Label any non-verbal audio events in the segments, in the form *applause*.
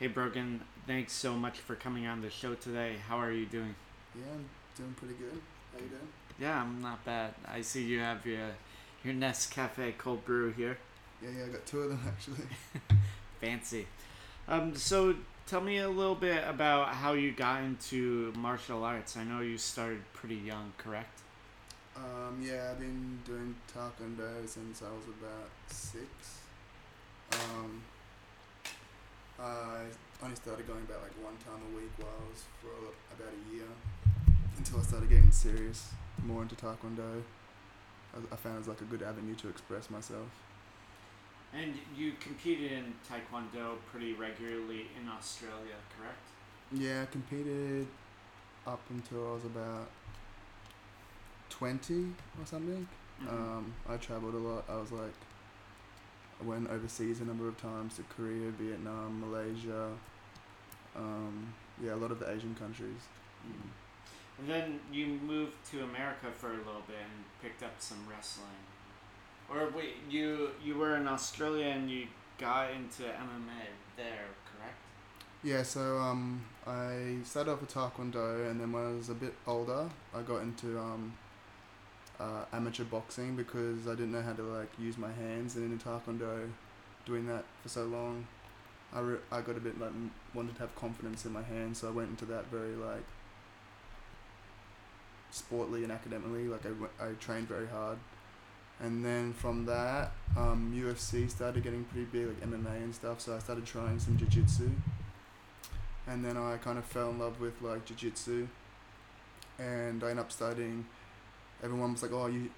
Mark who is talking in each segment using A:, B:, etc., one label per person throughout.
A: Hey Brogan, thanks so much for coming on the show today. How are you doing?
B: Yeah, I'm doing pretty good. How you doing?
A: Yeah, I'm not bad. I see you have your your Nescafe cold brew here.
B: Yeah, yeah, I got two of them actually. *laughs* *laughs*
A: Fancy. Um, so tell me a little bit about how you got into martial arts. I know you started pretty young, correct?
B: Um, yeah, I've been doing taekwondo since I was about six. Um, I only started going about like one time a week while I was for about a year until I started getting serious, more into taekwondo. I, I found it was like a good avenue to express myself.
A: And you competed in Taekwondo pretty regularly in Australia, correct?
B: Yeah, I competed up until I was about 20 or something.
A: Mhm.
B: Um, I traveled a lot. I was like, went overseas a number of times to Korea, Vietnam, Malaysia. Um, yeah, a lot of the Asian countries.
A: Mhm. And then you moved to America for a little bit and picked up some wrestling. Or wait, you you were in Australia and you got into MMA there, correct?
B: Yeah, so um, I started off with Taekwondo, and then when I was a bit older, I got into um, uh, amateur boxing because I didn't know how to like use my hands, and in Taekwondo, doing that for so long, I, re- I got a bit like wanted to have confidence in my hands, so I went into that very like sportly and academically. Like I, I trained very hard, and then from that, um, UFC started getting pretty big, like MMA and stuff. So I started trying some jiu-jitsu and then I kind of fell in love with like jiu-jitsu and I ended up studying everyone was like oh you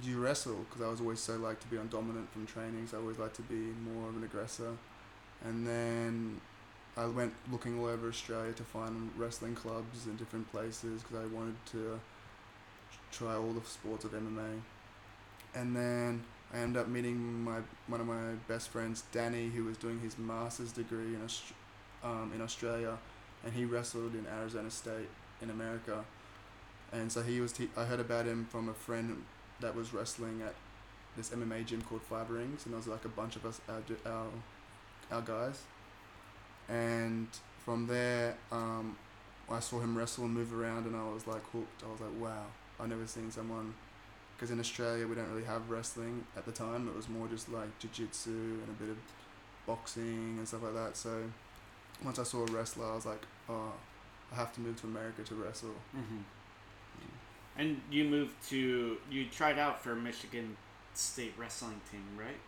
B: do you wrestle because I was always so like to be on dominant from training so I always like to be more of an aggressor and then I went looking all over Australia to find wrestling clubs in different places because I wanted to try all the sports of MMA and then I ended up meeting my one of my best friends Danny who was doing his master's degree in Australia um, in Australia, and he wrestled in Arizona State in America. And so he was. Te- I heard about him from a friend that was wrestling at this MMA gym called Five Rings, and there was like a bunch of us, our our, our guys. And from there, um, I saw him wrestle and move around, and I was like hooked. I was like, wow, I've never seen someone. Because in Australia, we don't really have wrestling at the time. It was more just like jiu-jitsu and a bit of boxing and stuff like that. So once I saw a wrestler, I was like, oh, I have to move to America to wrestle.
A: Mm-hmm. And you moved to you tried out for Michigan State wrestling team, right?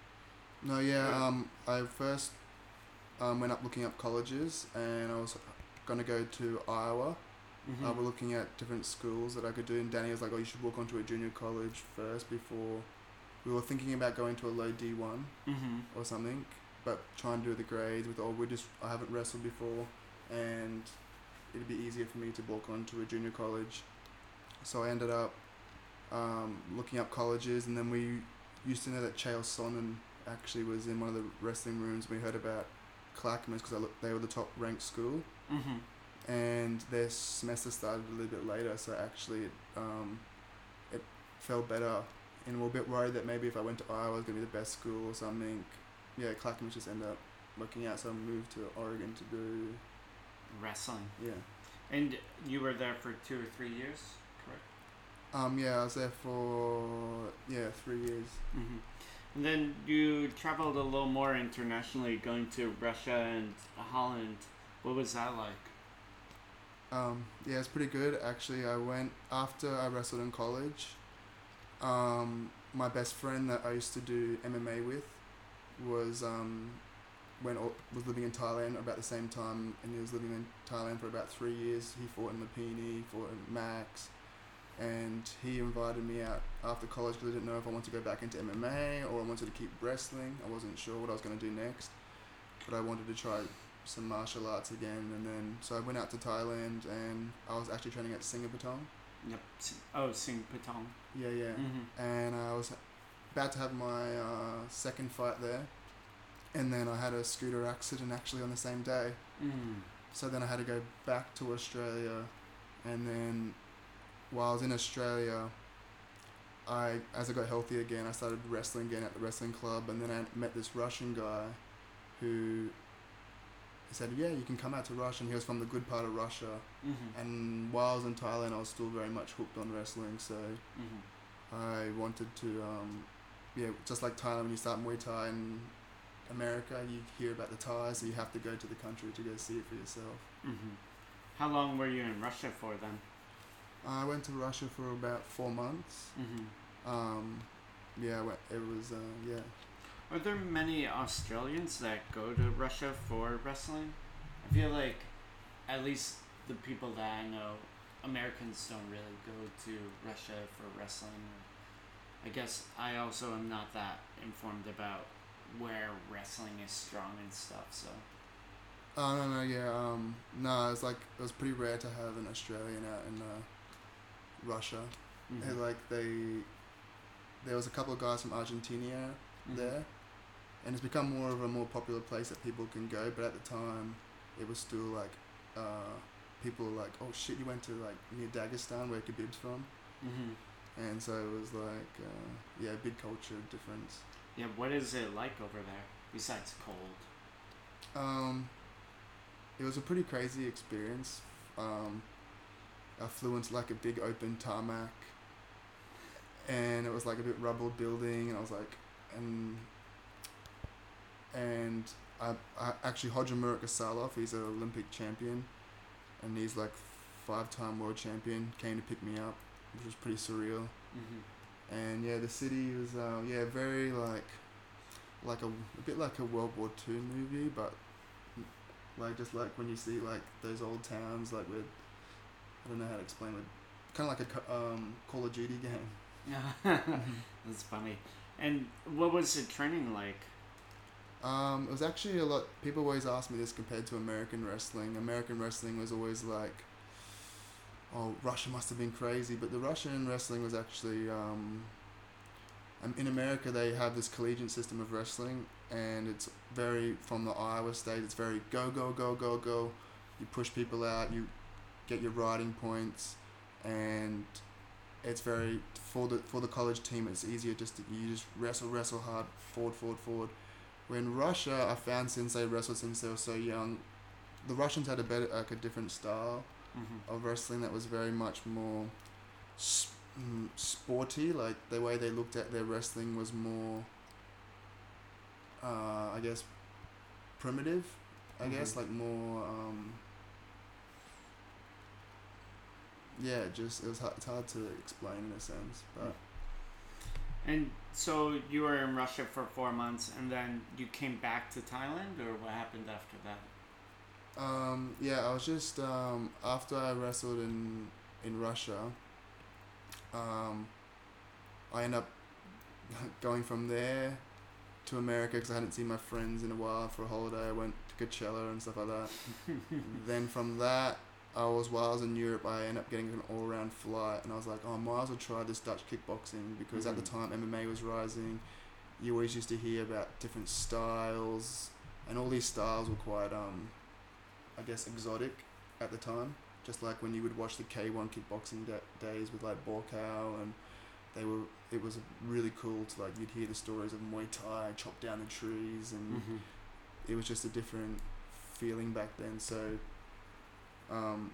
B: No, yeah,
A: Right.
B: um, I first um, went up looking up colleges, and I was gonna go to Iowa.
A: Mm-hmm.
B: I was looking at different schools that I could do, and Danny was like, "Oh, you should walk onto a junior college first before." We were thinking about going to a low D one
A: mm-hmm.
B: or something, but trying to do the grades with, "Oh, we just I haven't wrestled before, and it'd be easier for me to walk onto a junior college." So I ended up um, looking up colleges, and then we used to know that Chael Sonnen actually was in one of the wrestling rooms. We heard about Clackamas because they were the top ranked school
A: Mm-hmm.
B: and their semester started a little bit later, so actually it, um, it felt better. And we we're a bit worried that maybe if I went to Iowa, it was gonna be the best school or something. Yeah, Clackamas just ended up working out, so I moved to Oregon to do
A: Wrestling.
B: yeah.
A: And you were there for two or three years?
B: Um, yeah, I was there for yeah three years.
A: Mm-hmm. And then you traveled a little more internationally, going to Russia and Holland. What was that like?
B: Um, yeah, it's pretty good actually. I went after I wrestled in college. Um, my best friend that I used to do MMA with was um, went was living in Thailand about the same time, and he was living in Thailand for about three years. He fought in Lumpinee, fought in Max, and he invited me out after college because I didn't know if I wanted to go back into MMA or I wanted to keep wrestling. I wasn't sure what I was going to do next, but I wanted to try some martial arts again. And then so I went out to Thailand, and I was actually training at Singapore.
A: Yep. Oh, Sing Patong.
B: Yeah, yeah.
A: Mm-hmm.
B: And I was about to have my uh, second fight there, and then I had a scooter accident actually on the same day.
A: Mm.
B: So then I had to go back to Australia, and then while I was in Australia, I as I got healthy again, I started wrestling again at the wrestling club, and then I met this Russian guy, who he said, yeah, you can come out to Russia. And he was from the good part of Russia.
A: Mm-hmm.
B: And while I was in Thailand, I was still very much hooked on wrestling. So
A: Mm-hmm.
B: I wanted to, um, yeah, just like Thailand, when you start Muay Thai in America, you hear about the Thai, so you have to go to the country to go see it for yourself.
A: Mm-hmm. How long were you in Russia for then?
B: I went to Russia for about four months.
A: Mm-hmm.
B: Um, yeah, it was, uh, yeah.
A: Are there many Australians that go to Russia for wrestling? I feel like, at least the people that I know, Americans don't really go to Russia for wrestling. I guess I also am not that informed about where wrestling is strong and stuff. So.
B: Oh no no yeah um no it's like it was pretty rare to have an Australian out in uh, Russia.
A: Mhm.
B: And, like they, there was a couple of guys from Argentina
A: Mhm.
B: there, and it's become more of a more popular place that people can go. But at the time, it was still like, uh, people were like, oh shit, you went to like near Dagestan where Khabib's from,
A: Mhm.
B: and so it was like, uh, yeah, big culture difference.
A: Yeah. What is it like over there besides cold?
B: Um, it was a pretty crazy experience. Um, I flew into like a big open tarmac, and it was like a bit rubble building, and I was like, and and I, I actually Khadzhimurad Gatsalov, he's an Olympic champion, and he's like five-time world champion, came to pick me up, which was pretty surreal.
A: Mm-hmm.
B: And yeah, the city was uh, yeah very like like a, a bit like a World War Two movie, but like just like when you see like those old towns like with I don't know how to explain it, kind of like a um, Call of Duty game.
A: Yeah. *laughs* That's funny. And what was the training like?
B: Um, it was actually a lot. People always ask me this compared to American wrestling. American wrestling was always like, oh, Russia must have been crazy, but the Russian wrestling was actually. Um, um, in America, they have this collegiate system of wrestling, and it's very from the Iowa state. It's very go go go go go. You push people out. You get your riding points, and it's very for the for the college team. It's easier just to, you just wrestle wrestle hard forward forward forward. When Russia, I found since they wrestled since they were so young, the Russians had a better like a different style
A: Mm-hmm.
B: of wrestling that was very much more s- mm, sporty. Like the way they looked at their wrestling was more, uh, I guess, primitive. I guess
A: Mhm.
B: like more. Um, yeah, just it was hard, it's hard to explain in a sense, but
A: And so you were in Russia for four months, and then you came back to Thailand, or what happened after that?
B: Um, yeah, I was just um, after I wrestled in in Russia. Um, I ended up *laughs* going from there to America because I hadn't seen my friends in a while for a holiday. I went to Coachella and stuff like that. *laughs* then from that, I was while I was in Europe, I ended up getting an all round flight, and I was like, oh, I might as well try this Dutch kickboxing because at the
A: Mhm.
B: time MMA was rising. You always used to hear about different styles, and all these styles were quite, um, I guess, exotic at the time. Just like when you would watch the K1 kickboxing da- days with like Buakaw, and they were, it was really cool to like, you'd hear the stories of Muay Thai, chop down the trees, and
A: Mm-hmm.
B: it was just a different feeling back then. So um,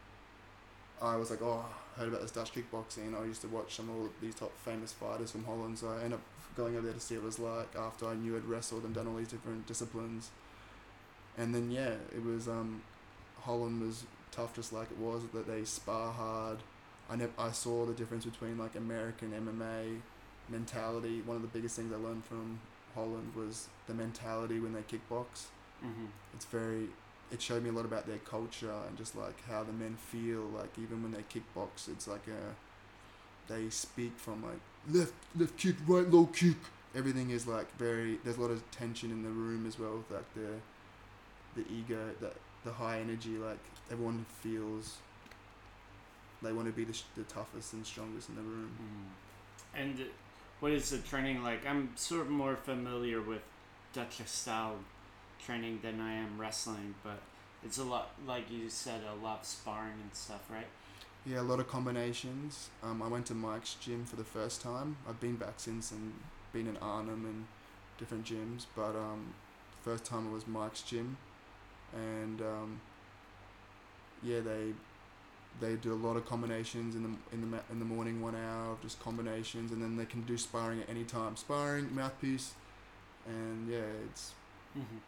B: I was like, oh, I heard about this Dutch kickboxing. I used to watch some of these top famous fighters from Holland. So I ended up going over there to see what it was like after I knew I'd wrestled and done all these different disciplines. And then yeah, it was um, Holland was tough just like it was that they spar hard. I never I saw the difference between like American MMA mentality. One of the biggest things I learned from Holland was the mentality when they kickbox.
A: Mm-hmm.
B: It's very. It showed me a lot about their culture and just like how the men feel. Like even when they kickbox, it's like a. They speak from like left left kick right low kick. Everything is like very. There's a lot of tension in the room as well. With like the, the ego, the the high energy. Like everyone feels. They want to be the, the toughest and strongest in the room.
A: Mm. And what is the training like? I'm sort of more familiar with Dutch style training than I am wrestling, but it's a lot, like you said, a lot of sparring and stuff, right?
B: Yeah, a lot of combinations. Um, I went to Mike's gym for the first time. I've been back since and been in Arnhem and different gyms, but um, first time it was Mike's gym, and um, yeah, they they do a lot of combinations in the in the in the morning, one hour of just combinations, and then they can do sparring at any time. Sparring, mouthpiece, and yeah, it's
A: hmm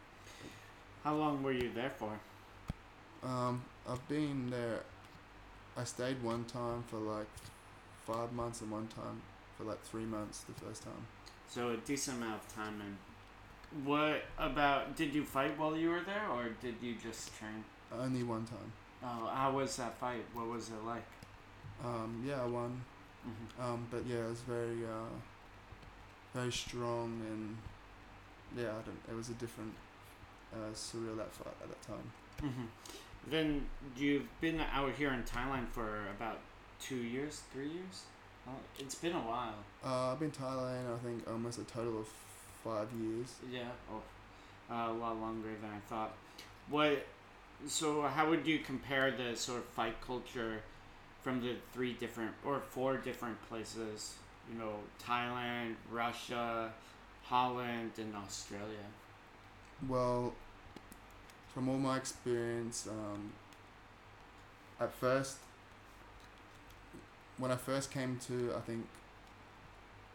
A: How long were you there for?
B: um, I've been there. I stayed one time for like five months, and one time for like three months the first time.
A: So a decent amount of time. And what about? Did you fight while you were there, or did you just train?
B: Only one time.
A: Oh, how was that fight? What was it like?
B: Um, yeah, I won.
A: hmm
B: Um, but yeah, it was very, uh, very strong and yeah, I don't. It was a different, uh, surreal that fight at that time.
A: hmm Then you've been out here in Thailand for about two years, three years. Oh, it's been a while.
B: Uh, I've been Thailand. I think almost a total of five years.
A: Yeah. Oh, uh, a lot longer than I thought. What? So how would you compare the sort of fight culture from the three different or four different places? You know, Thailand, Russia, Holland, and Australia.
B: Well, from all my experience, um, at first, when I first came to, I think,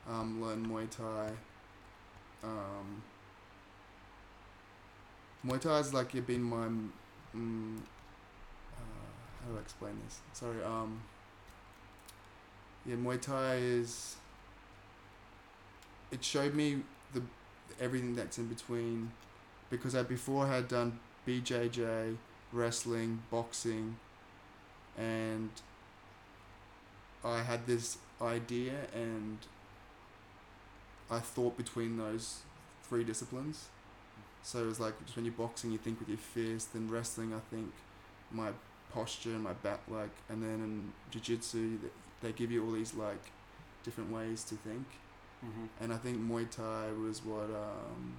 B: um, learn Muay Thai, um, Muay Thai is like been my, mm, uh, how do I explain this? Sorry, um, yeah, Muay Thai is, it showed me the everything that's in between because I before had done BJJ, wrestling, boxing, and I had this idea and I thought between those three disciplines. So it was like just when you're boxing, you think with your fist, then wrestling, I think my posture, my back, like, and then in jiu-jitsu, they give you all these like different ways to think
A: Mm-hmm.
B: and I think Muay Thai was what um,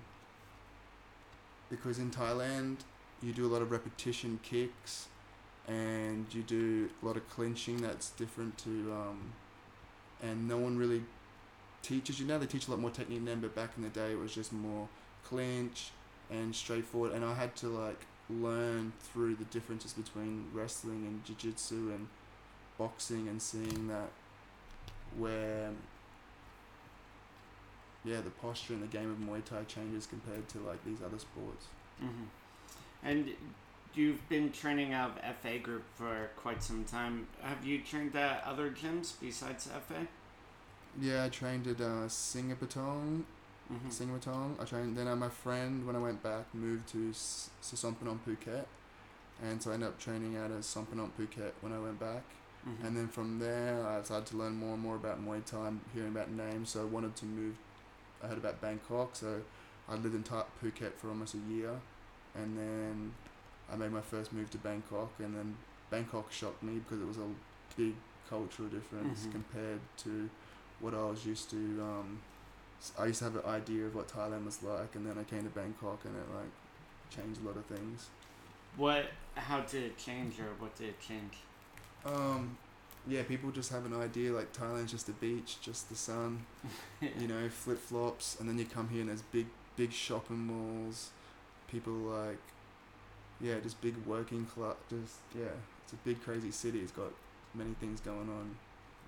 B: because in Thailand you do a lot of repetition kicks and you do a lot of clinching that's different to um, and no one really teaches you. Now they teach a lot more technique then but back in the day it was just more clinch and straightforward. And I had to like learn through the differences between wrestling and jiu-jitsu and boxing and seeing that where yeah, the posture and the game of Muay Thai changes compared to like these other sports.
A: hmm And you've been training out of FA group for quite some time. Have you trained at other gyms besides FA?
B: Yeah, I trained at uh, Singapatong.
A: Mm-hmm.
B: Singapatong. I trained. Then uh, my friend, when I went back, moved to S- Phuket, and so I ended up training out at Sitsongpeenong, Phuket when I went back.
A: hmm
B: And then from there, I started to learn more and more about Muay Thai, hearing about names. So I wanted to move. I heard about Bangkok, so I lived in Phuket for almost a year, and then I made my first move to Bangkok, and then Bangkok shocked me because it was a big cultural difference
A: Mhm.
B: compared to what I was used to. Um, s- I used to have an idea of what Thailand was like, and then I came to Bangkok, and it like changed a lot of things.
A: What? How did it change, or what did it change?
B: Um, yeah, people just have an idea like Thailand's just a beach, just the sun, *laughs* you know, flip flops, and then you come here and there's big, big shopping malls, people like, yeah, just big working club, just yeah, it's a big crazy city. It's got many things going on.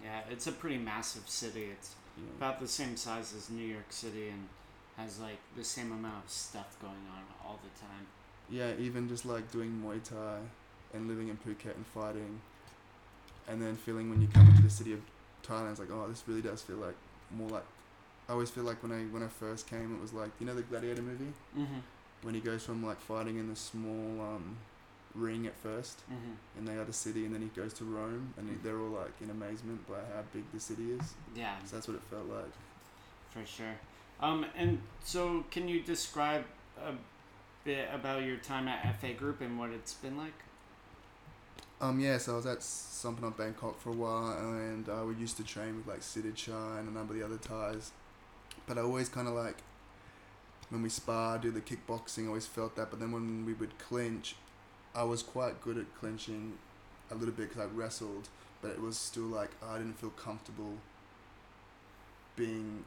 A: Yeah, it's a pretty massive city. It's
B: know.
A: about the same size as New York City and has like the same amount of stuff going on all the time.
B: yeah, even just like doing Muay Thai and living in Phuket and fighting, and then feeling when you come into the city of Thailand, it's like, oh, this really does feel like more like. I always feel like when I when I first came, it was like you know the Gladiator movie
A: Mm-hmm.
B: When he goes from like fighting in the small um, ring at first
A: Mm-hmm.
B: in the other city, and then he goes to Rome, and he- they're all like in amazement by how big the city is.
A: Yeah,
B: So that's what it felt like.
A: for sure. Um, and so can you describe a bit about your time at FA Group and what it's been like?
B: Um, yeah, so I was at Sitsongpeenong Bangkok for a while, and uh, we used to train with like Sitthichai and a number of the other Thais. But I always kind of like, when we spar, do the kickboxing, I always felt that. But then when we would clinch, I was quite good at clinching a little bit because I wrestled, but it was still like I didn't feel comfortable being.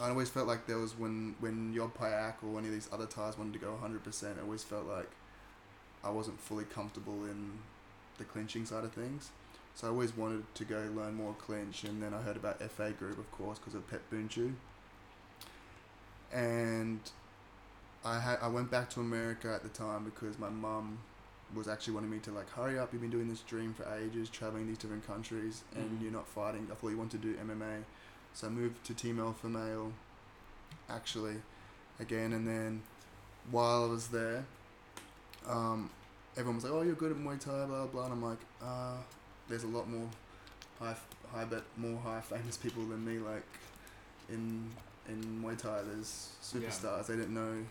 B: I always felt like there was when when Yob or any of these other Thais wanted to go 100%, I always felt like I wasn't fully comfortable in the clinching side of things. So I always wanted to go learn more clinch, and then I heard about FA Group, of course, because of Pep Bunchu. And I had I went back to America at the time because my mum was actually wanting me to like hurry up. You've been doing this dream for ages, traveling these different countries, and
A: Mhm.
B: you're not fighting. I thought you wanted to do MMA, so I moved to Team Alpha Male. Actually, again, and then while I was there, um, everyone was like, "Oh, you're good at Muay Thai," blah blah. And I'm like, uh, "There's a lot more high, high but more high famous *laughs* people than me. Like in in Muay Thai, there's superstars. They didn't know,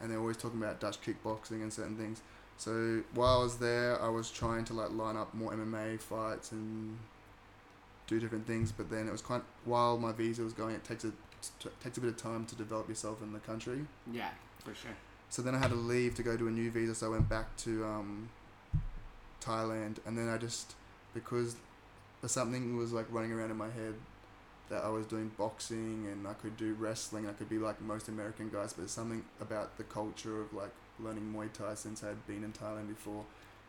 B: and they're always talking about Dutch kickboxing and certain things. So while I was there, I was trying to like line up more MMA fights and do different things. But then it was quite while my visa was going, it takes a t- takes a bit of time to develop yourself in the country.
A: Yeah, for sure.
B: So then I had to leave to go to a new visa. So I went back to um, Thailand, and then I just because something was like running around in my head that I was doing boxing and I could do wrestling. I could be like most American guys, but something about the culture of like learning Muay Thai since I had been in Thailand before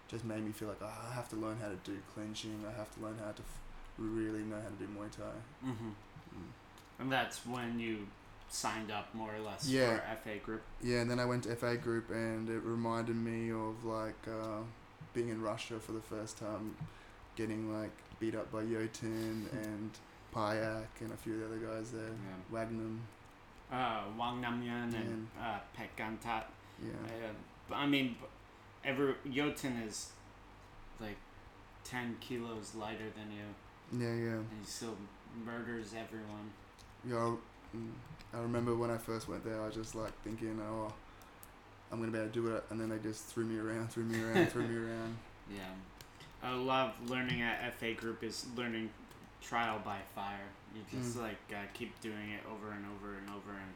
B: just made me feel like oh, I have to learn how to do clinching. I have to learn how to f- really know how to do Muay Thai.
A: hmm And that's when you signed up more or less
B: Yeah.
A: for FA Group.
B: Yeah, and then I went to FA Group, and it reminded me of like uh, being in Russia for the first time, getting like beat up by Yotin and Payak and a few of the other guys there,
A: Yeah.
B: Wagnum.
A: Uh, Wang Namyan and uh, Pek Gantat.
B: Yeah,
A: Uh, I mean, every Yotin is like ten kilos lighter than you,
B: yeah, yeah.
A: and he still murders everyone.
B: Yeah, I, mm, I remember when I first went there, I was just like thinking, oh, I'm gonna be able to do it, and then they just threw me around, threw me around, threw me *laughs* around.
A: Yeah, lot of learning at FA Group is learning trial by fire. You just
B: Mm.
A: like uh, keep doing it over and over and over, and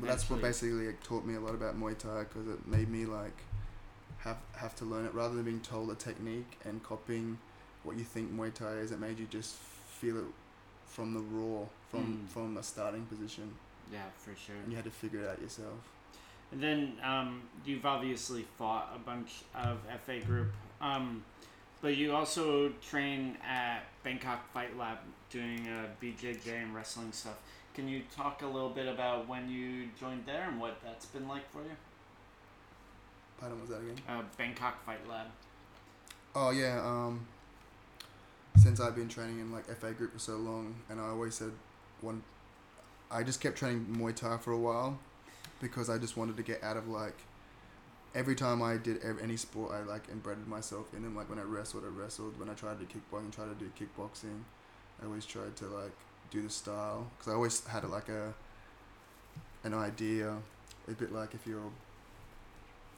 B: But that's what basically like, taught me a lot about Muay Thai because it made me like have have to learn it rather than being told a technique and copying what you think Muay Thai is. It made you just feel it from the raw, from
A: Mm.
B: from a starting position,
A: Yeah, for sure.
B: and you had to figure it out yourself.
A: And then um, you've obviously fought a bunch of FA Group, um, but you also train at Bangkok Fight Lab doing uh, BJJ and wrestling stuff. Can you talk a little bit about when you joined there and what that's been like for you?
B: Pardon, was that again?
A: Uh, Bangkok Fight Lab.
B: Oh yeah. Um, since I've been training in like FA group for so long, and I always said one, I just kept training Muay Thai for a while, because I just wanted to get out of like. Every time I did any sport, I like embedded myself in them. Like when I wrestled, I wrestled. When I tried to do kickboxing, tried to do kickboxing. I always tried to like do the style because I always had like a an idea, a bit like if you're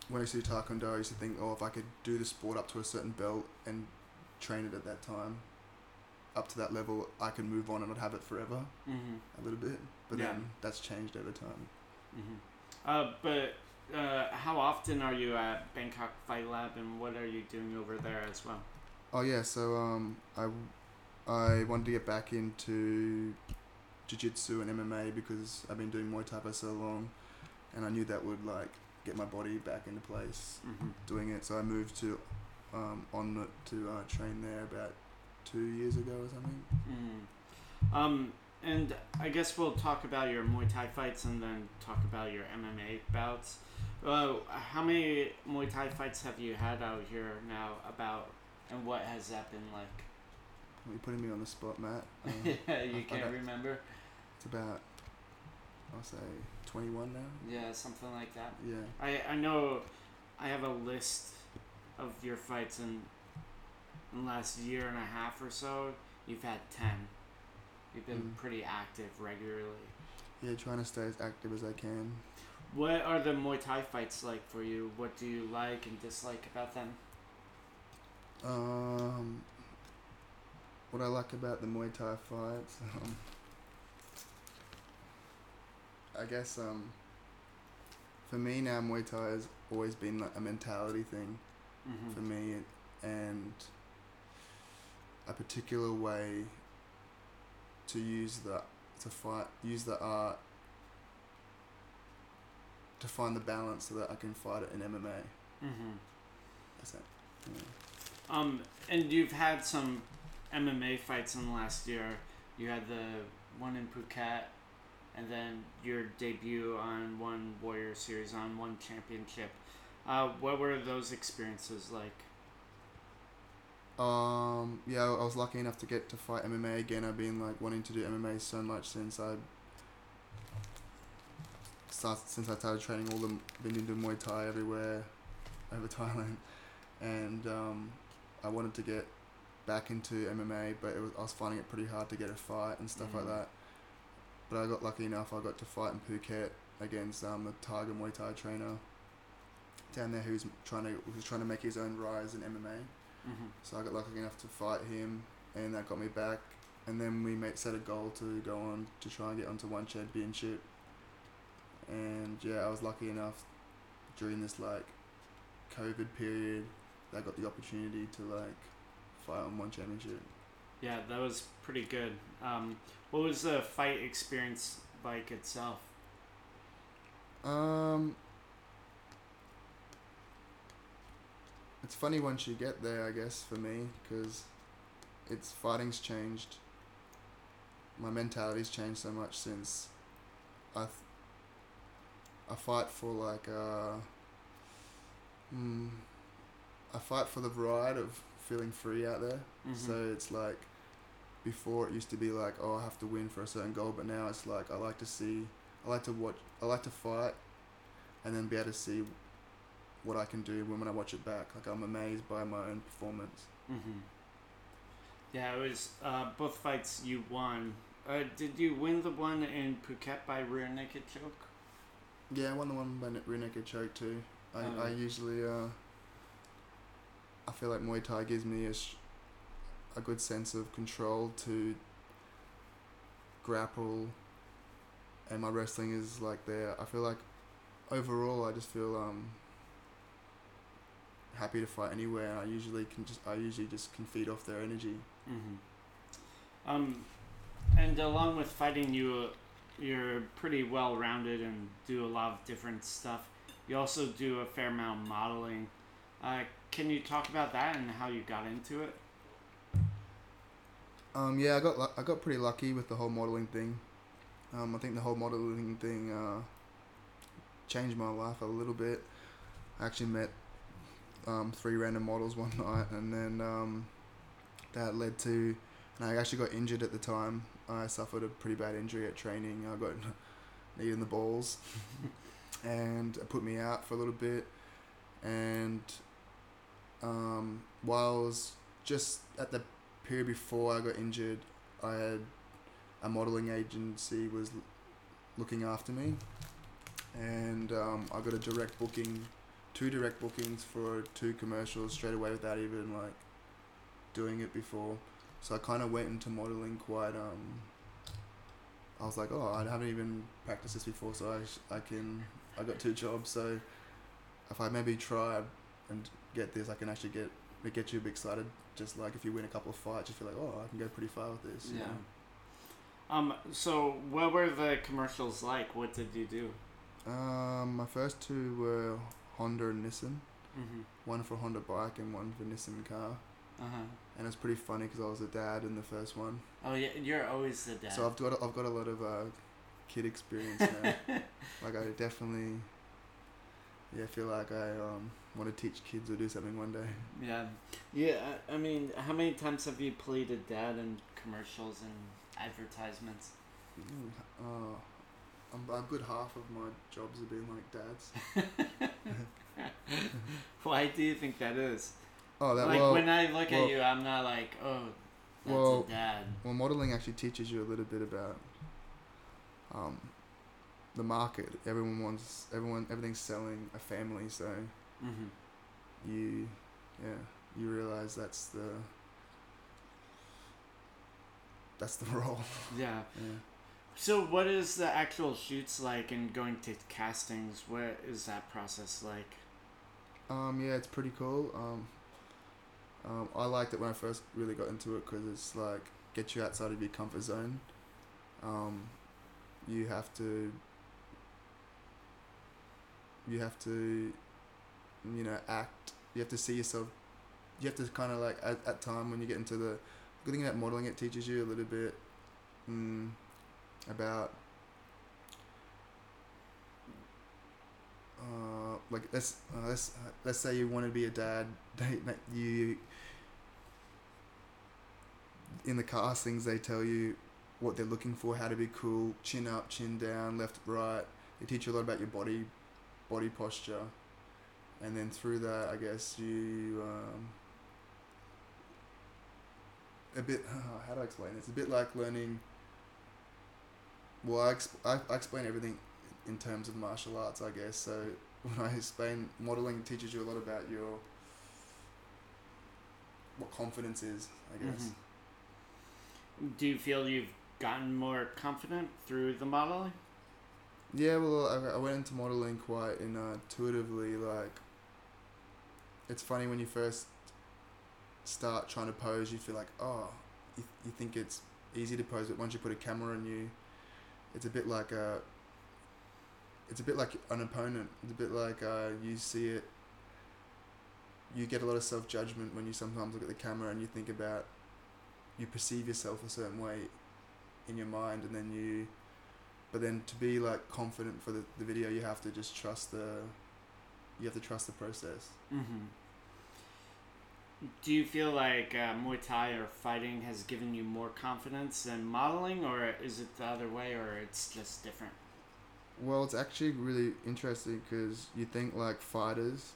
B: when I used to do taekwondo, I used to think, oh, if I could do the sport up to a certain belt and train it at that time, up to that level, I could move on and I'd have it forever,
A: Mm-hmm.
B: a little bit. But
A: Yeah.
B: then that's changed over time.
A: Mm-hmm. Uh, but uh, how often are you at Bangkok Fight Lab, and what are you doing over there as well?
B: Oh yeah, so um, I I wanted to get back into jiu-jitsu and MMA because I've been doing Muay Thai for so long, and I knew that would like get my body back into place
A: Mm-hmm.
B: doing it. So I moved to um, on to uh, train there about two years ago or something.
A: Mm. Um, and I guess we'll talk about your Muay Thai fights and then talk about your MMA bouts. Uh, how many Muay Thai fights have you had out here now? About and what has that been like?
B: You're putting me on the spot, Matt. *laughs* Um,
A: yeah, you
B: I
A: can't
B: don't-
A: remember.
B: It's about, I'll say, 21 now.
A: Yeah, something like that.
B: Yeah.
A: I I know, I have a list of your fights and in the last year and a half or so, you've had ten. You've been
B: Mm.
A: pretty active regularly.
B: Yeah, trying to stay as active as I can.
A: What are the Muay Thai fights like for you? What do you like and dislike about them?
B: Um, what I like about the Muay Thai fights, *laughs* um, I guess um, for me now Muay Thai has always been like a mentality thing
A: Mm-hmm.
B: for me, and a particular way to use the to fight use the art to find the balance so that I can fight it in MMA.
A: Mm-hmm.
B: percent.
A: Um, and you've had some MMA fights in the last year. You had the one in Phuket, and then your debut on one Warrior Series on one championship. Uh, what were those experiences like?
B: Um, yeah, I was lucky enough to get to fight MMA again. I've been like wanting to do MMA so much since I start since I started training all the been into Muay Thai everywhere over Thailand, and um, I wanted to get back into MMA, but it was I was finding it pretty hard to get a fight and stuff like
A: Mhm.
B: that. But I got lucky enough. I got to fight in Phuket against um, the Tiger Muay Thai trainer down there who's trying to who's trying to make his own rise in MMA.
A: Mm-hmm.
B: So I got lucky enough to fight him, and that got me back. And then we made set a goal to go on to try and get onto one championship. And yeah, I was lucky enough during this like COVID period that I got the opportunity to like fight on one championship.
A: Yeah, that was pretty good. Um, what was the fight experience like itself?
B: Um, it's funny once you get there, I guess, for me, because it's fighting's changed. My mentality's changed so much since I, th- I fight for like uh, mm, I fight for the ride of feeling free out there.
A: Mhm.
B: So it's like before it used to be like oh I have to win for a certain goal, but now it's like I like to see, I like to watch, I like to fight, and then be able to see what I can do when I watch it back. Like I'm amazed by my own performance.
A: Mm-hmm. Yeah, it was uh, both fights you won. Uh, did you win the one in Phuket by rear naked choke?
B: Yeah, I won the one by rear naked choke too. I,
A: Oh.
B: I usually uh, I feel like Muay Thai gives me a, sh- a good sense of control to grapple, and my wrestling is like there. I feel like overall I just feel um happy to fight anywhere. I usually can just I usually just can feed off their energy.
A: Mm-hmm. Um, and along with fighting, you you're pretty well rounded and do a lot of different stuff. You also do a fair amount of modeling. Uh, can you talk about that and how you got into it?
B: Um, yeah, I got I got pretty lucky with the whole modeling thing. Um, I think the whole modeling thing uh, changed my life a little bit. I actually met um, three random models one *laughs* night, and then um, that led to, and I actually got injured at the time. I suffered a pretty bad injury at training. I got *laughs* knee in the balls, *laughs* and it put me out for a little bit. And um, while I was just at the period before I got injured, I had a modeling agency was looking after me, and um, I got a direct booking, two direct bookings for two commercials straight away without even like doing it before. So I kind of went into modeling quite. Um, I was like, oh, I haven't even practiced this before, so I, sh- I can. I got two jobs, so if I maybe try and get this, I can actually get it get you a bit excited. Just like if you win a couple of fights, you feel like, oh, I can go pretty far with this. you
A: Yeah.
B: know?
A: Um, so what were the commercials like? What did you do?
B: Um, my first two were Honda and Nissan.
A: Mm-hmm.
B: One for Honda bike and one for Nissan car.
A: Uh huh.
B: And it's pretty funny because I was a dad in the first one,
A: Oh yeah, you're always the dad.
B: so I've got I've got a lot of uh, kid experience now. *laughs* like I definitely, yeah, feel like I um want to teach kids or do something one day.
A: yeah, yeah. I- mean, how many times have you played a dad in commercials and advertisements?
B: Mm, Uh, I'm, a good half of my jobs have been like dads. *laughs*
A: Why do you think that is?
B: Oh, that
A: like
B: well,
A: when I look
B: well-
A: at you, I'm not like, oh, that's
B: Well-
A: a dad.
B: well, modeling actually teaches you a little bit about um, the market. Everyone wants everyone everything's selling a family, so
A: Mm-hmm.
B: you yeah you realize that's the that's the *laughs* role.
A: Yeah.
B: Yeah.
A: So what is the actual shoots like and going to castings? What is that process like?
B: Um, yeah, it's pretty cool. Um, um, I liked it when I first really got into it because it's like get you outside of your comfort zone. Um, you have to. You have to, you know, act you have to see yourself. You have to kind of like at, at time when you get into the good thing about modeling, it teaches you a little bit mm, about uh, like let's uh, let's uh, let's say you want to be a dad. *laughs* You in the castings they tell you what they're looking for, how to be cool, chin up, chin down, left, right. They teach you a lot about your body, body posture, and then through that, I guess you um, a bit. *sighs* how do I explain this? It's a bit like learning. Well, I, exp- I, I explain everything in terms of martial arts, I guess. So when I explain modeling, teaches you a lot about your what confidence is, I guess.
A: Mm-hmm. Do you feel you've gotten more confident through the modeling?
B: Yeah, well, I, I went into modeling quite intuitively. Like, it's funny when you first start trying to pose, you feel like, oh, you, you think it's easy to pose, but once you put a camera on you, it's a bit like a it's a bit like an opponent. It's a bit like uh, you see it. You get a lot of self judgment when you sometimes look at the camera and you think about, you perceive yourself a certain way, in your mind, and then you, but then to be like confident for the, the video, you have to just trust the, you have to trust the process.
A: Mm-hmm. Do you feel like uh, Muay Thai or fighting has given you more confidence than modeling, or is it the other way, or it's just different?
B: Well, it's actually really interesting because you think like fighters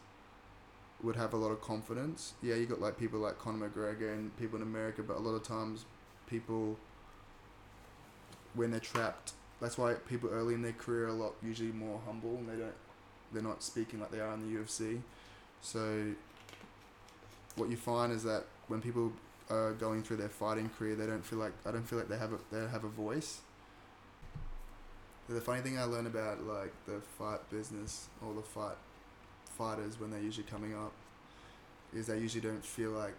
B: would have a lot of confidence. Yeah, you got like people like Conor McGregor and people in America, but a lot of times people when they're trapped, that's why people early in their career are a lot usually more humble and they don't they're not speaking like they are in the UFC. So what you find is that when people are going through their fighting career, they don't feel like I don't feel like they have a they have a voice the funny thing I learned about like the fight business or the fight fighters when they're usually coming up is they usually don't feel like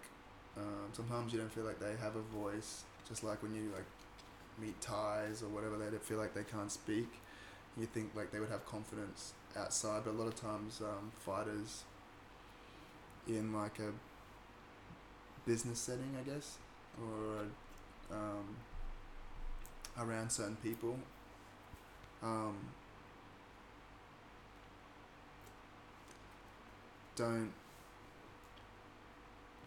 B: um, sometimes you don't feel like they have a voice. Just like when you like meet Thais or whatever they don't feel like they can't speak. You think like they would have confidence outside but a lot of times um, fighters in like a business setting I guess or um, around certain people um, don't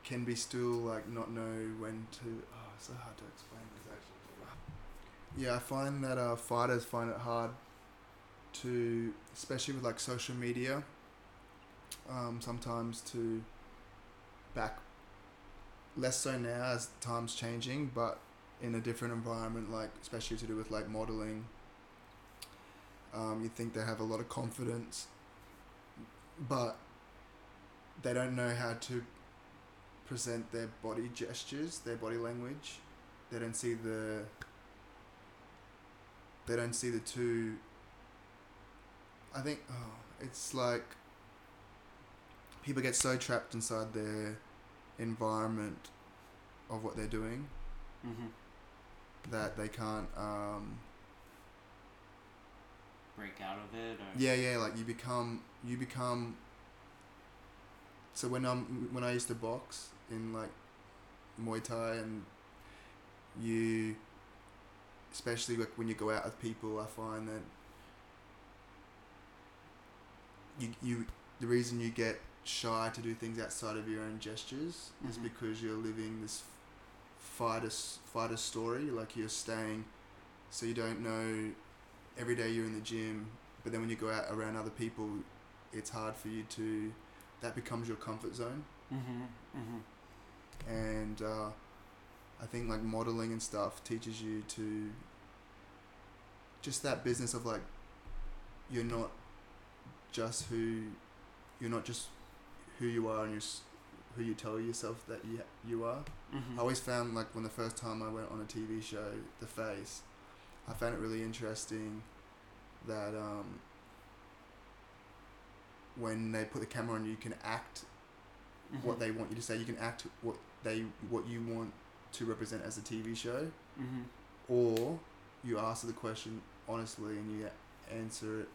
B: can be still like not know when to oh it's so hard to explain this actually. Yeah i find that uh, fighters find it hard to especially with like social media um, sometimes to back less so now as times changing but in a different environment like especially to do with like modeling um, you think they have a lot of confidence, but they don't know how to present their body gestures, their body language. They don't see the. They don't see the two. I think oh, it's like people get so trapped inside their environment of what they're doing
A: mm-hmm.
B: that they can't um,
A: break out of it or
B: yeah yeah like you become you become so when I'm when I used to box in like Muay Thai and you especially like when you go out with people I find that you you the reason you get shy to do things outside of your own gestures mm-hmm. is because you're living this fighter fighter story like you're staying so you don't know every day you're in the gym, but then when you go out around other people, it's hard for you to. That becomes your comfort zone.
A: Mm-hmm. Mm-hmm.
B: And uh, I think like modeling and stuff teaches you to. Just that business of like, you're not just who, you're not just who you are and you're who you tell yourself that you you are.
A: Mm-hmm.
B: I always found like when the first time I went on a TV show, The Face, I found it really interesting that um, when they put the camera on you, you can act mm-hmm. what they want you to say. You can act what they what you want to represent as a TV show,
A: mm-hmm.
B: or you answer the question honestly and you answer it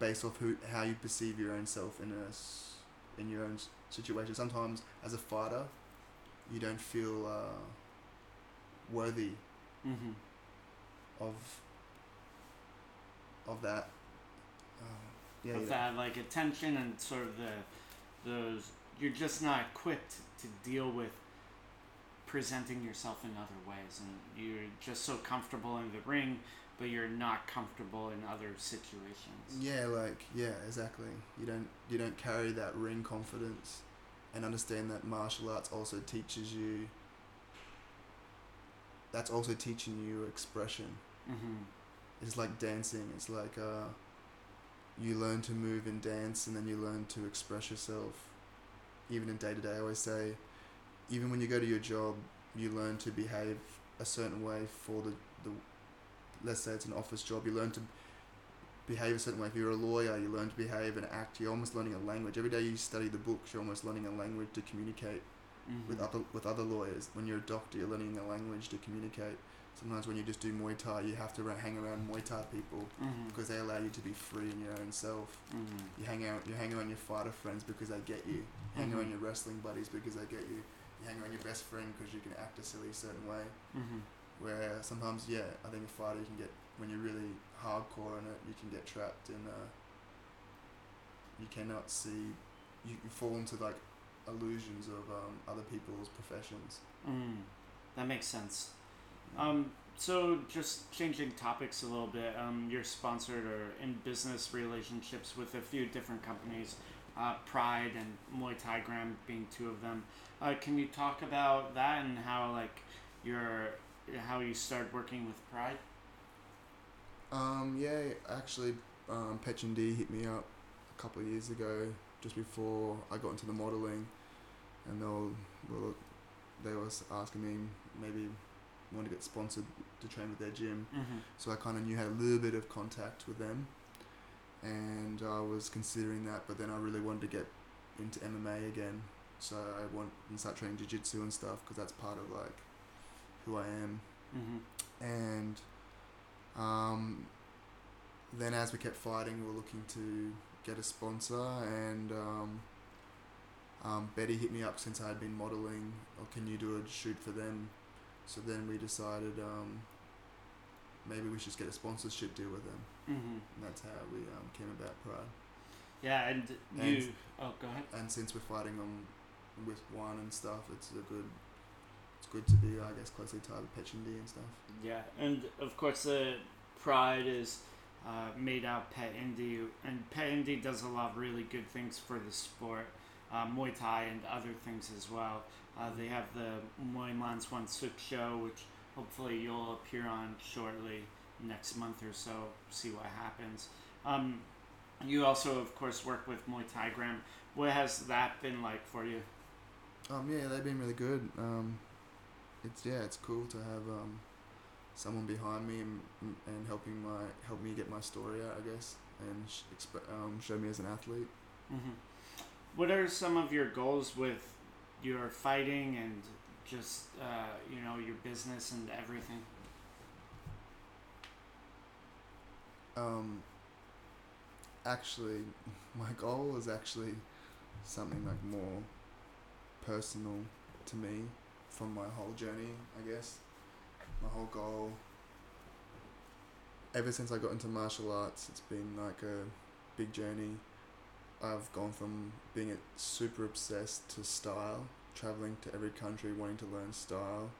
B: based off who how you perceive your own self in a in your own s- situation. Sometimes, as a fighter, you don't feel uh, worthy
A: Mm-hmm.
B: Of of that. Uh, yeah,
A: Of
B: you
A: that like attention and sort of the those you're just not equipped to deal with presenting yourself in other ways and you're just so comfortable in the ring but you're not comfortable in other situations.
B: Yeah, like yeah, exactly. You don't you don't carry that ring confidence, and understand that martial arts also teaches you. That's also teaching you expression.
A: Mm-hmm.
B: It's like dancing. It's like uh, you learn to move and dance, and then you learn to express yourself. Even in day to day, I always say, even when you go to your job, you learn to behave a certain way for the, the let's say it's an office job. You learn to behave a certain way. If you're a lawyer, you learn to behave and act. You're almost learning a language. Every day you study the books, you're almost learning a language to communicate
A: Mm-hmm.
B: with other with other lawyers. When you're a doctor, you're learning a language to communicate. Sometimes when you just do Muay Thai, you have to hang around Muay Thai people
A: mm-hmm.
B: because they allow you to be free in your own self.
A: Mm-hmm.
B: You hang out, you hang around your fighter friends because they get you. You hang around your wrestling buddies because they get you. You hang around your best friend because you can act a silly certain way.
A: Mm-hmm.
B: Where sometimes, yeah, I think a fighter you can get when you're really hardcore in it, you can get trapped in. Uh, you cannot see. You, you fall into like illusions of um, other people's professions.
A: Mm, that makes sense. Um, so just changing topics a little bit. Um, you're sponsored or in business relationships with a few different companies, uh, Pride and Muay Thai Gram being two of them. Uh, can you talk about that and how like your how you started working with Pride?
B: Um, yeah, actually, um, Petchyindee hit me up a couple of years ago, just before I got into the modeling, and they were, they was asking me maybe want to get sponsored to train with their gym.
A: Mm-hmm.
B: So I kind of knew had a little bit of contact with them, and I was considering that. But then I really wanted to get into MMA again, so I want and start training jiu-jitsu and stuff because that's part of like who I am
A: Mm-hmm.
B: and um, then as we kept fighting, we were looking to get a sponsor, and um, um, Betty hit me up since I had been modeling, or can you do a shoot for them? So then we decided um, maybe we should just get a sponsorship deal with them,
A: Mm-hmm.
B: and that's how we um, came about Pride.
A: Yeah, and
B: And-
A: you. Oh, go ahead.
B: And since we're fighting on with one and stuff, it's a good. It's good to be, I guess, closely tied with Petchyindee and stuff.
A: Yeah, and of course the Pride is uh, made out Petchyindee, and Petchyindee does a lot of really good things for the sport, uh, Muay Thai and other things as well. Uh, they have the Muay Man Swan Suk show, which hopefully you'll appear on shortly next month or so. See what happens. Um, you also, of course, work with Muay Thai Gram. What has that been like for you?
B: Um, yeah, they've been really good. Um, it's yeah, it's cool to have um, someone behind me and, and helping my help me get my story out, I guess, and sh- exp- um, show me as an athlete.
A: hmm What are some of your goals with your fighting and just uh, you know your business and everything?
B: Um, actually, *laughs* my goal is actually something like more personal to me from my whole journey, I guess. My whole goal, ever since I got into martial arts, it's been like a big journey. I've gone from being a super obsessed to style, traveling to every country, wanting to learn style,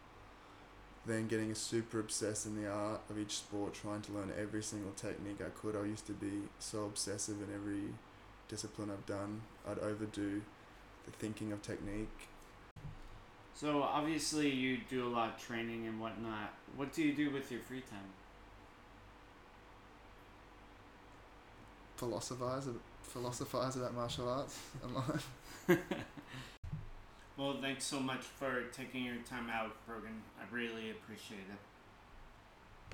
B: then getting a super obsessed in the art of each sport, trying to learn every single technique I could. I used to be so obsessive in every discipline I've done. I'd overdo the thinking of technique.
A: So obviously you do a lot of training and whatnot. What do you do with your free time?
B: Philosophize, philosophize about martial arts lot. *laughs*
A: Well, thanks so much for taking your time out, Brogan. I really appreciate it.